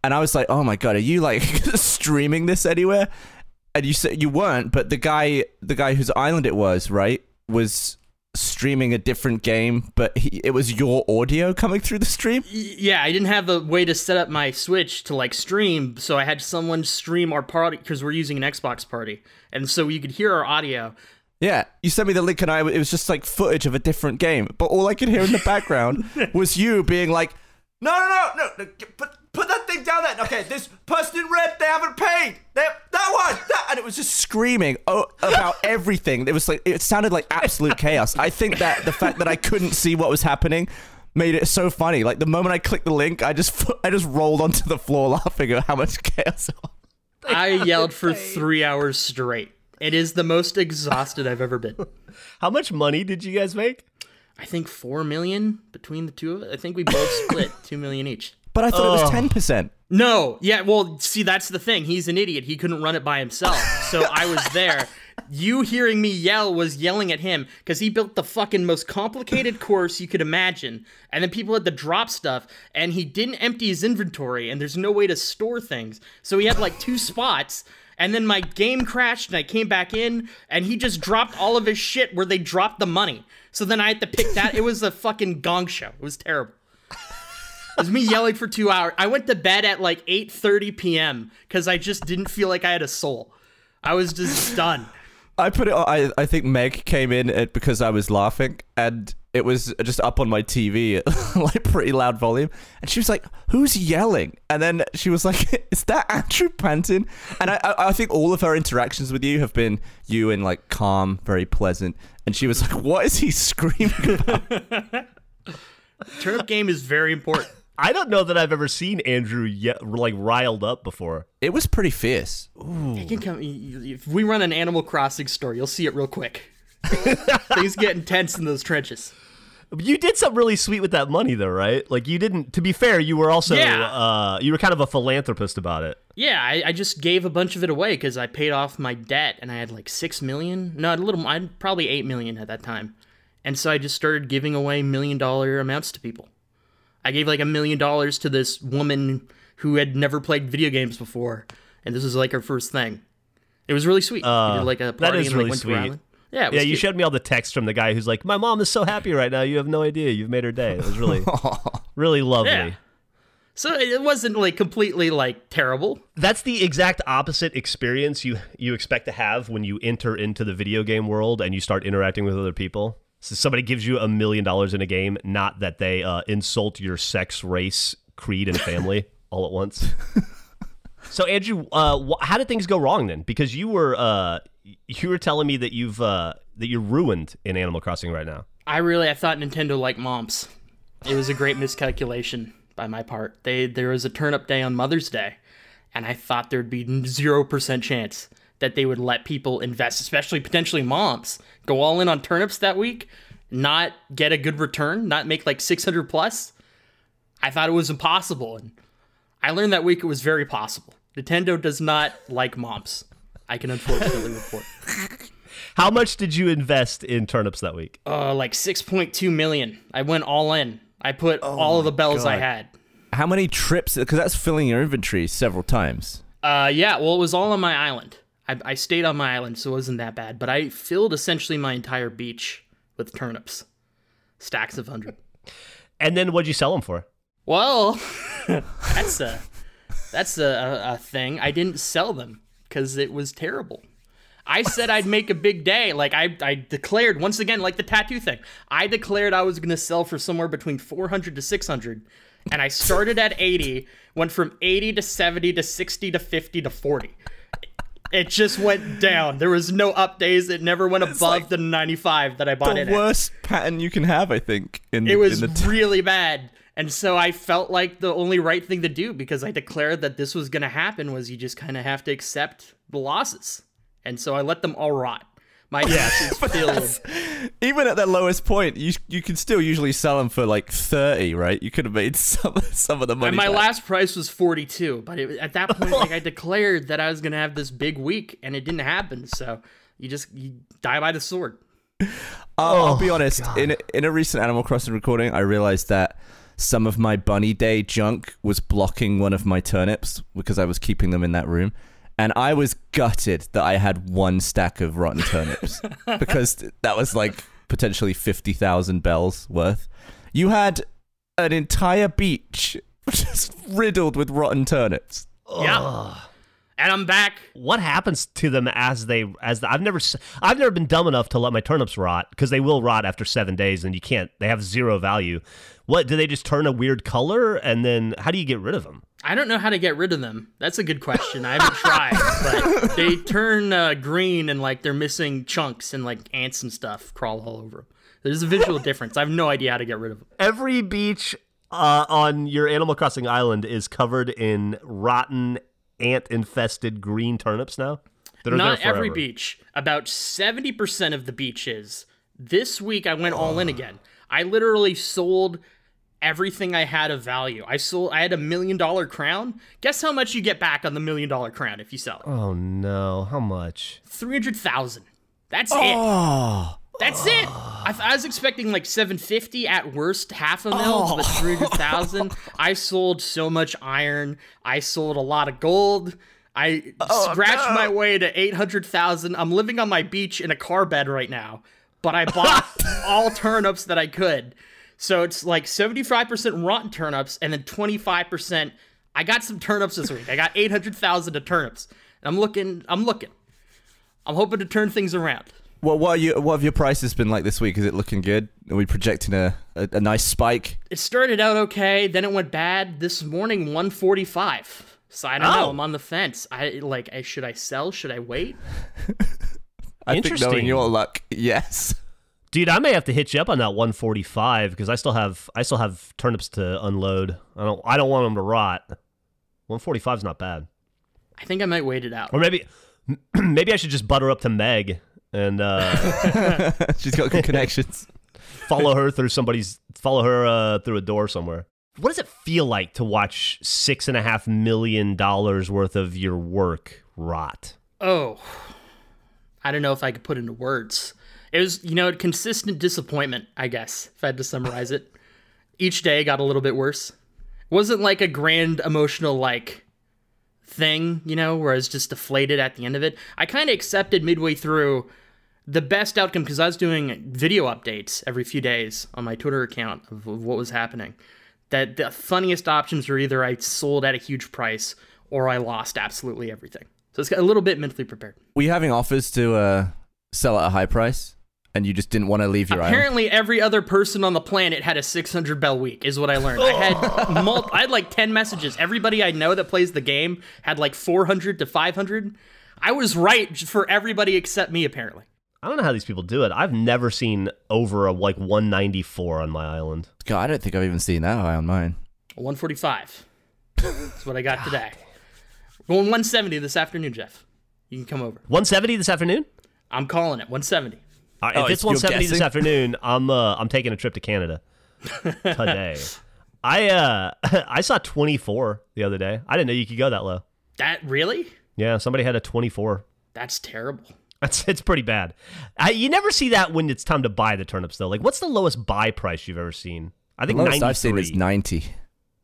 Speaker 2: And I was like, oh my God, are you like streaming this anywhere? And you said you weren't, but the guy, the guy whose island it was, right, was streaming a different game, but he, it was your audio coming through the stream.
Speaker 3: Yeah, I didn't have a way to set up my Switch to like stream, so I had someone stream our party because we're using an Xbox party, and so you could hear our audio.
Speaker 2: Yeah, you sent me the link, and I it was just like footage of a different game, but all I could hear in the background was you being like, "No, no, no, no, no put put that thing down there. Okay, this person in red, they haven't paid. They, that one, that," and it was just screaming oh, about everything. It was like it sounded like absolute chaos. I think that the fact that I couldn't see what was happening made it so funny. Like the moment I clicked the link, I just I just rolled onto the floor laughing at how much chaos.
Speaker 3: I yelled for three hours straight. It is the most exhausted I've ever been.
Speaker 1: How much money did you guys make?
Speaker 3: I think four million between the two of us. I think we both split two million each.
Speaker 2: But I thought it was ten percent.
Speaker 3: No, yeah, well, see, that's the thing. He's an idiot. He couldn't run it by himself. So I was there. You hearing me yell was yelling at him because he built the fucking most complicated course you could imagine. And then people had to drop stuff, and he didn't empty his inventory, and there's no way to store things. So he had like two spots. And then my game crashed, and I came back in, and he just dropped all of his shit where they dropped the money. So then I had to pick that. It was a fucking gong show. It was terrible. It was me yelling for two hours. I went to bed at like 8:30 p.m. because I just didn't feel like I had a soul. I was just done.
Speaker 2: I put it. on- I I think Meg came in at, because I was laughing, and it was just up on my TV like pretty loud volume. And she was like, "Who's yelling?" And then she was like, "Is that Andrew Panton?" And I I, I think all of her interactions with you have been you and like calm, very pleasant. And she was like, "What is he screaming about?"
Speaker 3: Turnip game is very important.
Speaker 1: I don't know that I've ever seen Andrew yet like riled up before.
Speaker 2: it was pretty fierce.
Speaker 3: You can come, if we run an Animal Crossing story, you'll see it real quick. Things get intense in those trenches.
Speaker 1: You did something really sweet with that money, though, right? Like you didn't. To be fair, you were also
Speaker 3: Yeah.
Speaker 1: uh, you were kind of a philanthropist about it.
Speaker 3: Yeah, I, I just gave a bunch of it away because I paid off my debt and I had like six million. No, a little. I probably eight million at that time, and so I just started giving away million dollar amounts to people. I gave like a million dollars to this woman who had never played video games before, and this was like her first thing. It was really sweet. we did like a
Speaker 1: that
Speaker 3: party
Speaker 1: is
Speaker 3: and like
Speaker 1: really
Speaker 3: went to her
Speaker 1: sweet.
Speaker 3: Island. Yeah, it was
Speaker 1: Yeah, you
Speaker 3: cute.
Speaker 1: showed me all the text from the guy who's like, "My mom is so happy right now. You have no idea. You've made her day." It was really, really lovely.
Speaker 3: Yeah. So it wasn't like completely like terrible.
Speaker 1: That's the exact opposite experience you you expect to have when you enter into the video game world and you start interacting with other people. So somebody gives you a million dollars in a game, not that they uh, insult your sex, race, creed, and family all at once. so Andrew, uh, wh- how did things go wrong then? Because you were uh, you were telling me that you've uh, that you're ruined in Animal Crossing right now.
Speaker 3: I really I thought Nintendo liked moms. It was a great miscalculation by my part. They there was a turnip day on Mother's Day, and I thought there'd be zero percent chance that they would let people invest, especially potentially moms, go all in on turnips that week, not get a good return, not make like six hundred plus. I thought it was impossible, and I learned that week it was very possible. Nintendo does not like moms. I can unfortunately report.
Speaker 1: How much did you invest in turnips that week?
Speaker 3: uh, like 6.2 million. I went all in. I put all of the bells I had.
Speaker 2: How many trips? Because that's filling your inventory several times.
Speaker 3: Uh, yeah, well, it was all on my island. I, I stayed on my island, so it wasn't that bad. But I filled essentially my entire beach with turnips, stacks of hundred.
Speaker 1: And then what'd you sell them for?
Speaker 3: Well, that's a that's a, a, a thing. I didn't sell them because it was terrible. I said I'd make a big day. Like I, I declared once again, like the tattoo thing. I declared I was gonna sell for somewhere between 400 to 600, and I started at 80, went from 80 to 70 to 60 to 50 to 40. It just went down. There was no up days. It never went above
Speaker 2: like
Speaker 3: the 95 that I bought
Speaker 2: The
Speaker 3: it at.
Speaker 2: The worst pattern you can have, I think. In
Speaker 3: It was
Speaker 2: in the t-
Speaker 3: really bad. And so I felt like the only right thing to do because I declared that this was going to happen was you just kind of have to accept the losses. And so I let them all rot. My yes, is filled.
Speaker 2: even at their lowest point, you you can still usually sell them for like thirty, right? You could have made some some of the money.
Speaker 3: And my
Speaker 2: back.
Speaker 3: last price was 42, but it, at that point like I declared that I was going to have this big week and it didn't happen. So you just you die by the sword.
Speaker 2: I'll, I'll be oh, honest. In in a recent Animal Crossing recording, I realized that some of my bunny day junk was blocking one of my turnips because I was keeping them in that room, and I was gutted that I had one stack of rotten turnips because that was like potentially fifty thousand bells worth. You had an entire beach just riddled with rotten turnips.
Speaker 3: Yeah. And I'm back.
Speaker 1: what happens to them as they as the, I've never I've never been dumb enough to let my turnips rot because they will rot after seven days and you can't they have zero value. What do they just turn a weird color and then how do you get rid of them?
Speaker 3: I don't know how to get rid of them. That's a good question. I haven't tried, but they turn uh, green and like they're missing chunks and like ants and stuff crawl all over them. There's a visual difference. I have no idea how to get rid of them.
Speaker 1: Every beach uh, on your Animal Crossing island is covered in rotten ant infested green turnips now.
Speaker 3: Not every beach. About 70% of the beaches. This week I went all in again. I literally sold everything I had of value. I sold I had a million dollar crown. Guess how much you get back on the million dollar crown if you sell it?
Speaker 1: Oh no! How much?
Speaker 3: 300,000. That's it.
Speaker 2: Oh, Oh,
Speaker 3: That's it. I, I was expecting like 750 at worst, half a mil, but 300,000. I sold so much iron. I sold a lot of gold. I oh, scratched my way to 800,000. I'm living on my beach in a car bed right now, but I bought all turnips that I could. So it's like 75% rotten turnips and then 25%. I got some turnips this week. I got 800,000 of turnips. And I'm looking, I'm looking. I'm hoping to turn things around.
Speaker 2: Well, what are you? What have your prices been like this week? Is it looking good? Are we projecting a, a, a nice spike?
Speaker 3: it started out okay, then it went bad. This morning, 145. So I don't know.
Speaker 1: Oh.
Speaker 3: I'm on the fence. I like. I, should I sell? Should I wait?
Speaker 2: I think
Speaker 1: Interesting.
Speaker 2: knowing your luck, yes.
Speaker 1: Dude, I may have to hit you up on that 145 because I still have I still have turnips to unload. I don't I don't want them to rot. 145 is not bad.
Speaker 3: I think I might wait it out.
Speaker 1: Or maybe maybe I should just butter up to Meg and uh,
Speaker 2: She's got good connections.
Speaker 1: follow her through somebody's follow her uh, through a door somewhere. What does it feel like to watch six and a half million dollars worth of your work rot?
Speaker 3: Oh, I don't know if I could put into words. It was, you know, consistent disappointment. I guess if I had to summarize it, each day got a little bit worse. It wasn't like a grand emotional like thing, you know, where I was just deflated at the end of it. I kind of accepted midway through the best outcome because I was doing video updates every few days on my Twitter account of, of what was happening. That the funniest options were either I sold at a huge price or I lost absolutely everything. So it's got a little bit mentally prepared.
Speaker 2: Were you having offers to uh, sell at a high price, and you just didn't want to leave your island?
Speaker 3: Apparently, every other person on the planet had a 600 bell week, is what I learned. I had mul- I had like 10 messages. Everybody I know that plays the game had like 400 to 500. I was right for everybody except me, apparently.
Speaker 1: I don't know how these people do it. I've never seen over a like 194 on my island.
Speaker 2: God, I don't think I've even seen that high on mine.
Speaker 3: 145. That's what I got today. Going 170 this afternoon, Geoff. You can come over.
Speaker 1: 170 this afternoon?
Speaker 3: I'm calling it 170.
Speaker 1: Uh, if
Speaker 2: Oh,
Speaker 1: it's
Speaker 2: you're
Speaker 1: 170 this afternoon, I'm uh, I'm taking a trip to Canada today. I uh I saw 24 the other day. I didn't know you could go that low.
Speaker 3: That really?
Speaker 1: Yeah, somebody had a 24.
Speaker 3: That's terrible.
Speaker 1: That's it's pretty bad. I, you never see that when it's time to buy the turnips though. Like, what's the lowest buy price you've ever seen? I think
Speaker 2: The lowest
Speaker 1: 93.
Speaker 2: I've seen is 90.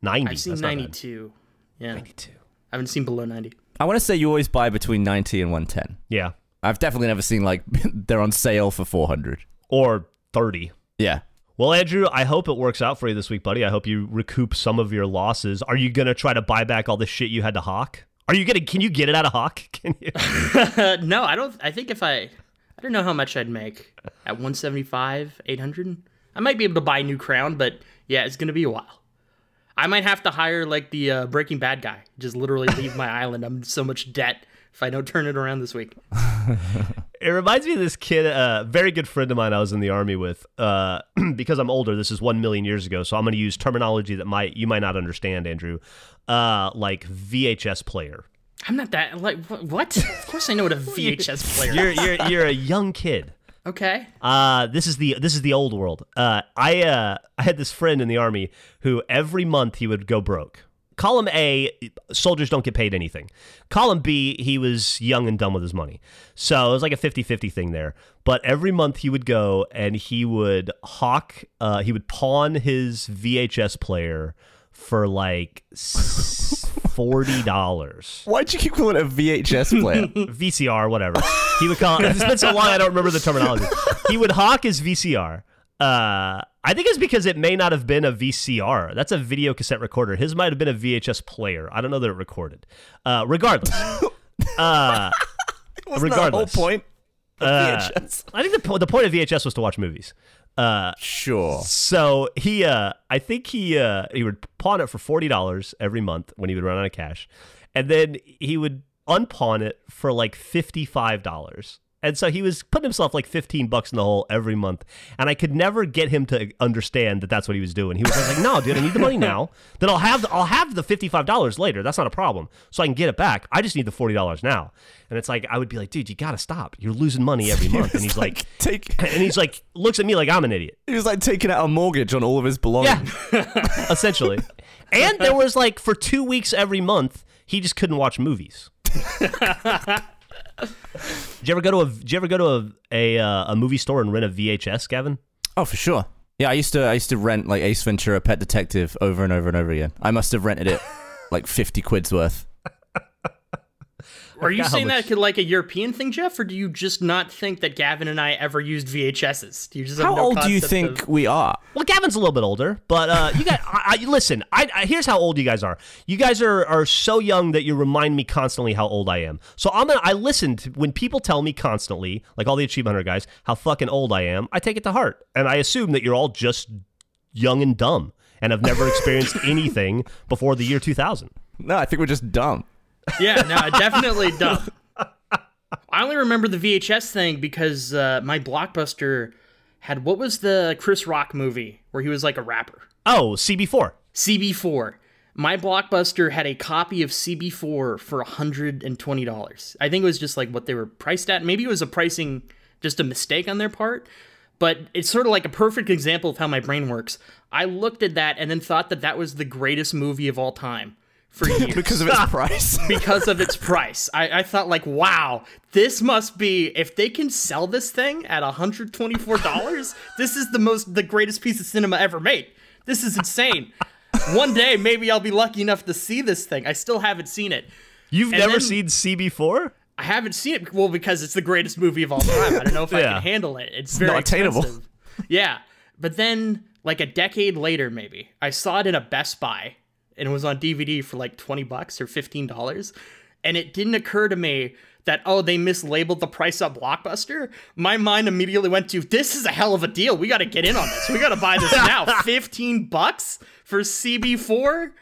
Speaker 1: 90.
Speaker 3: I've seen
Speaker 1: That's
Speaker 3: 92. Yeah.
Speaker 1: 92.
Speaker 3: I haven't seen below 90.
Speaker 2: I want to say you always buy between 90 and 110.
Speaker 1: Yeah,
Speaker 2: I've definitely never seen like they're on sale for 400.
Speaker 1: or 30.
Speaker 2: Yeah.
Speaker 1: Well, Andrew, I hope it works out for you this week, buddy. I hope you recoup some of your losses. Are you gonna try to buy back all the shit you had to hawk? Are you gonna? Can you get it out of hawk? Can you?
Speaker 3: No, I don't. I think if I, I don't know how much I'd make at 175, 800. I might be able to buy a new crown, but yeah, it's gonna be a while. I might have to hire like the uh, Breaking Bad guy, just literally leave my island. I'm in so much debt if I don't turn it around this week.
Speaker 1: It reminds me of this kid, a very good friend of mine I was in the army with. Uh, because I'm older, this is one million years ago, so I'm going to use terminology that might you might not understand, Andrew. Uh, like VHS player.
Speaker 3: I'm not that like wh- what? Of course I know what a VHS player.
Speaker 1: You're you're you're a young kid.
Speaker 3: okay.
Speaker 1: Uh, this is the this is the old world. Uh, I uh, I had this friend in the army who every month he would go broke. Column A, soldiers don't get paid anything. Column B, he was young and dumb with his money. So it was like a 50-50 thing there. But every month he would go and he would hawk, uh, he would pawn his VHS player for like $40.
Speaker 2: Why'd you keep calling it a VHS player?
Speaker 1: VCR, whatever. He would call. it, It's been so long, I don't remember the terminology. He would hawk his VCR. Uh, I think it's because it may not have been a VCR. That's a video cassette recorder. His might have been a VHS player. I don't know that it recorded. Uh, regardless, uh,
Speaker 2: Wasn't that the whole point? of
Speaker 1: uh,
Speaker 2: VHS?
Speaker 1: I think the po- the point of VHS was to watch movies. Uh,
Speaker 2: Sure.
Speaker 1: so he, uh, I think he, uh, he would pawn it for forty dollars every month when he would run out of cash, and then he would unpawn it for like fifty five dollars. And so he was putting himself like fifteen bucks in the hole every month, and I could never get him to understand that that's what he was doing. He was like, "No, dude, I need the money now. Then I'll have the, I'll have the fifty five dollars later. That's not a problem. So I can get it back. I just need the forty dollars now." And it's like I would be like, "Dude, you gotta stop. You're losing money every month." And he's like,
Speaker 2: take.
Speaker 1: and he's like, looks at me like I'm an idiot.
Speaker 2: He was like taking out a mortgage on all of his belongings.
Speaker 1: Yeah, essentially. And there was like for two weeks every month, he just couldn't watch movies. Did you ever go to a? Did you ever go to a a, uh, a movie store and rent a VHS, Gavin?
Speaker 2: Oh, for sure. Yeah, I used to. I used to rent like Ace Ventura: Pet Detective over and over and over again. I must have rented it like fifty quid's worth.
Speaker 3: Are you saying that could like a European thing, Geoff, or do you just not think that Gavin and I ever used VHSs? Do you just have
Speaker 2: How
Speaker 3: no
Speaker 2: old do you think
Speaker 3: of-
Speaker 2: we are?
Speaker 1: Well, Gavin's a little bit older, but uh, you guys, I, I, listen. I, I here's how old you guys are. You guys are are so young that you remind me constantly how old I am. So I'm gonna. I listen to when people tell me constantly, like all the Achievement Hunter guys, how fucking old I am. I take it to heart, and I assume that you're all just young and dumb and have never experienced anything before the year 2000.
Speaker 2: No, I think we're just dumb.
Speaker 3: Yeah, no, definitely dumb. I only remember the VHS thing because uh, my blockbuster had what was the Chris Rock movie where he was like a rapper?
Speaker 1: Oh, CB4.
Speaker 3: CB4. My blockbuster had a copy of CB4 for $120. I think it was just like what they were priced at. Maybe it was a pricing, just a mistake on their part. But it's sort of like a perfect example of how my brain works. I looked at that and then thought that that was the greatest movie of all time for years
Speaker 2: because of its price.
Speaker 3: because of its price. I, I thought like, wow, this must be if they can sell this thing at $124, this is the most the greatest piece of cinema ever made. This is insane. One day maybe I'll be lucky enough to see this thing. I still haven't seen it.
Speaker 1: You've
Speaker 3: And
Speaker 1: never
Speaker 3: then-
Speaker 1: seen CB4?
Speaker 3: I haven't seen it. Well, because it's the greatest movie of all time. I don't know if I can handle it. It's very
Speaker 2: not attainable.
Speaker 3: expensive. Yeah, but then like a decade later, maybe I saw it in a Best Buy, and it was on DVD for like twenty bucks or fifteen dollars, and it didn't occur to me that oh they mislabeled the price up Blockbuster. My mind immediately went to this is a hell of a deal. We got to get in on this. We got to buy this now. Fifteen bucks for CB4.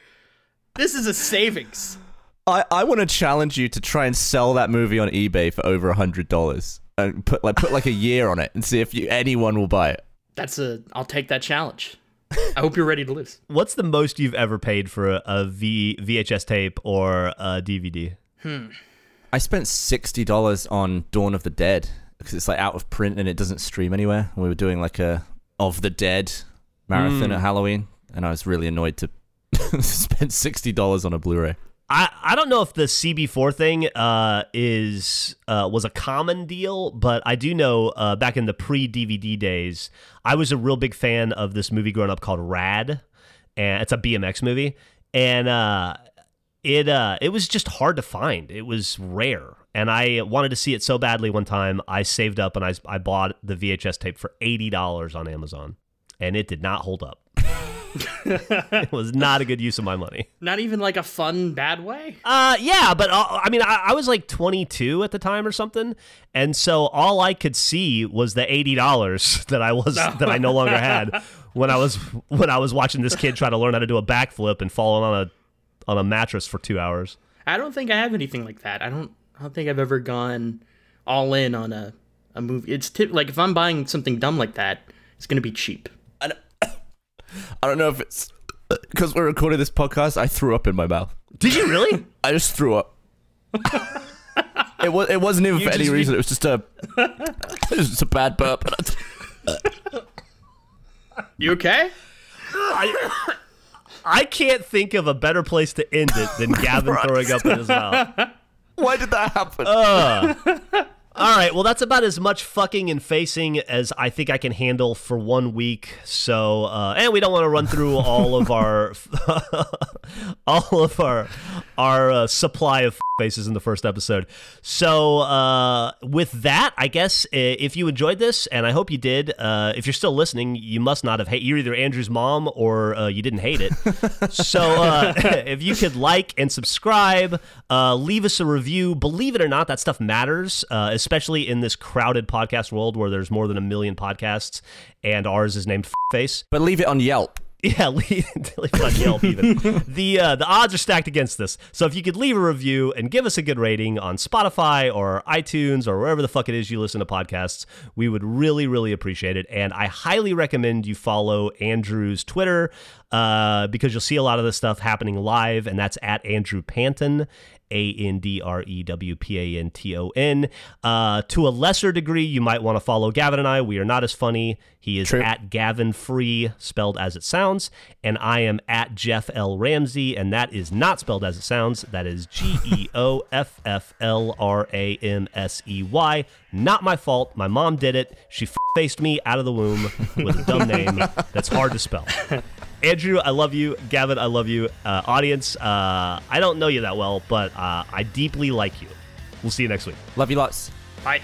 Speaker 3: This is a savings.
Speaker 2: I, I want to challenge you to try and sell that movie on eBay for over a hundred dollars and put like put like a year on it and see if you, anyone will buy it.
Speaker 3: That's a. I'll take that challenge. I hope you're ready to lose.
Speaker 1: What's the most you've ever paid for a, a v, VHS tape or a DVD? Hmm.
Speaker 2: I spent sixty dollars on Dawn of the Dead because it's like out of print and it doesn't stream anywhere. We were doing like a of the Dead marathon hmm. at Halloween, and I was really annoyed to spend sixty dollars on a Blu-ray.
Speaker 1: I, I don't know if the CB4 thing uh, is uh, was a common deal, but I do know uh, back in the pre DVD days, I was a real big fan of this movie growing up called Rad, and it's a BMX movie, and uh, it uh, it was just hard to find. It was rare, and I wanted to see it so badly. One time, I saved up and I I bought the VHS tape for eighty dollars on Amazon, and it did not hold up. it was not a good use of my money.
Speaker 3: Not even like a fun bad way.
Speaker 1: Uh, yeah, but uh, I mean, I, I was like 22 at the time or something, and so all I could see was the eighty dollars that I was that I no longer had when I was when I was watching this kid try to learn how to do a backflip and falling on a on a mattress for two hours.
Speaker 3: I don't think I have anything like that. I don't. I don't think I've ever gone all in on a a movie. It's like if I'm buying something dumb like that, it's gonna be cheap.
Speaker 2: I don't know if it's because we're recording this podcast. I threw up in my mouth.
Speaker 1: Did you really?
Speaker 2: I just threw up. it was. It wasn't even
Speaker 1: You
Speaker 2: for any
Speaker 1: just-
Speaker 2: reason. It was just a. It was just a bad burp.
Speaker 3: You okay?
Speaker 1: I, I can't think of a better place to end it than Gavin throwing up in his mouth.
Speaker 2: Why did that happen?
Speaker 1: All right, well, that's about as much fucking and facing as I think I can handle for one week. So, uh, and we don't want to run through all of our, all of our, our uh, supply of faces in the first episode. So, uh, with that, I guess uh, if you enjoyed this, and I hope you did, uh, if you're still listening, you must not have hate. You're either Andrew's mom or uh, you didn't hate it. so, uh, if you could like and subscribe, uh, leave us a review. Believe it or not, that stuff matters, uh, especially in this crowded podcast world where there's more than a million podcasts, and ours is named Face.
Speaker 2: but leave it on Yelp.
Speaker 1: Yeah, leave, leave on Yelp even. the uh, the odds are stacked against this. So if you could leave a review and give us a good rating on Spotify or iTunes or wherever the fuck it is you listen to podcasts, we would really really appreciate it. And I highly recommend you follow Andrew's Twitter uh, because you'll see a lot of this stuff happening live, and that's at Andrew Panton. A N D R E W P A N T O N. Uh, to a lesser degree, you might want to follow Gavin and I. We are not as funny. He is
Speaker 2: True.
Speaker 1: at Gavin Free, spelled as it sounds, and I am at Geoff L. Ramsey, and that is not spelled as it sounds. That is G E O F F L R A M S E Y. Not my fault. My mom did it. She f- faced me out of the womb with a dumb name that's hard to spell. Andrew, I love you. Gavin, I love you. Uh, audience, uh, I don't know you that well, but uh, I deeply like you. We'll see you next week.
Speaker 2: Love you lots.
Speaker 3: Bye.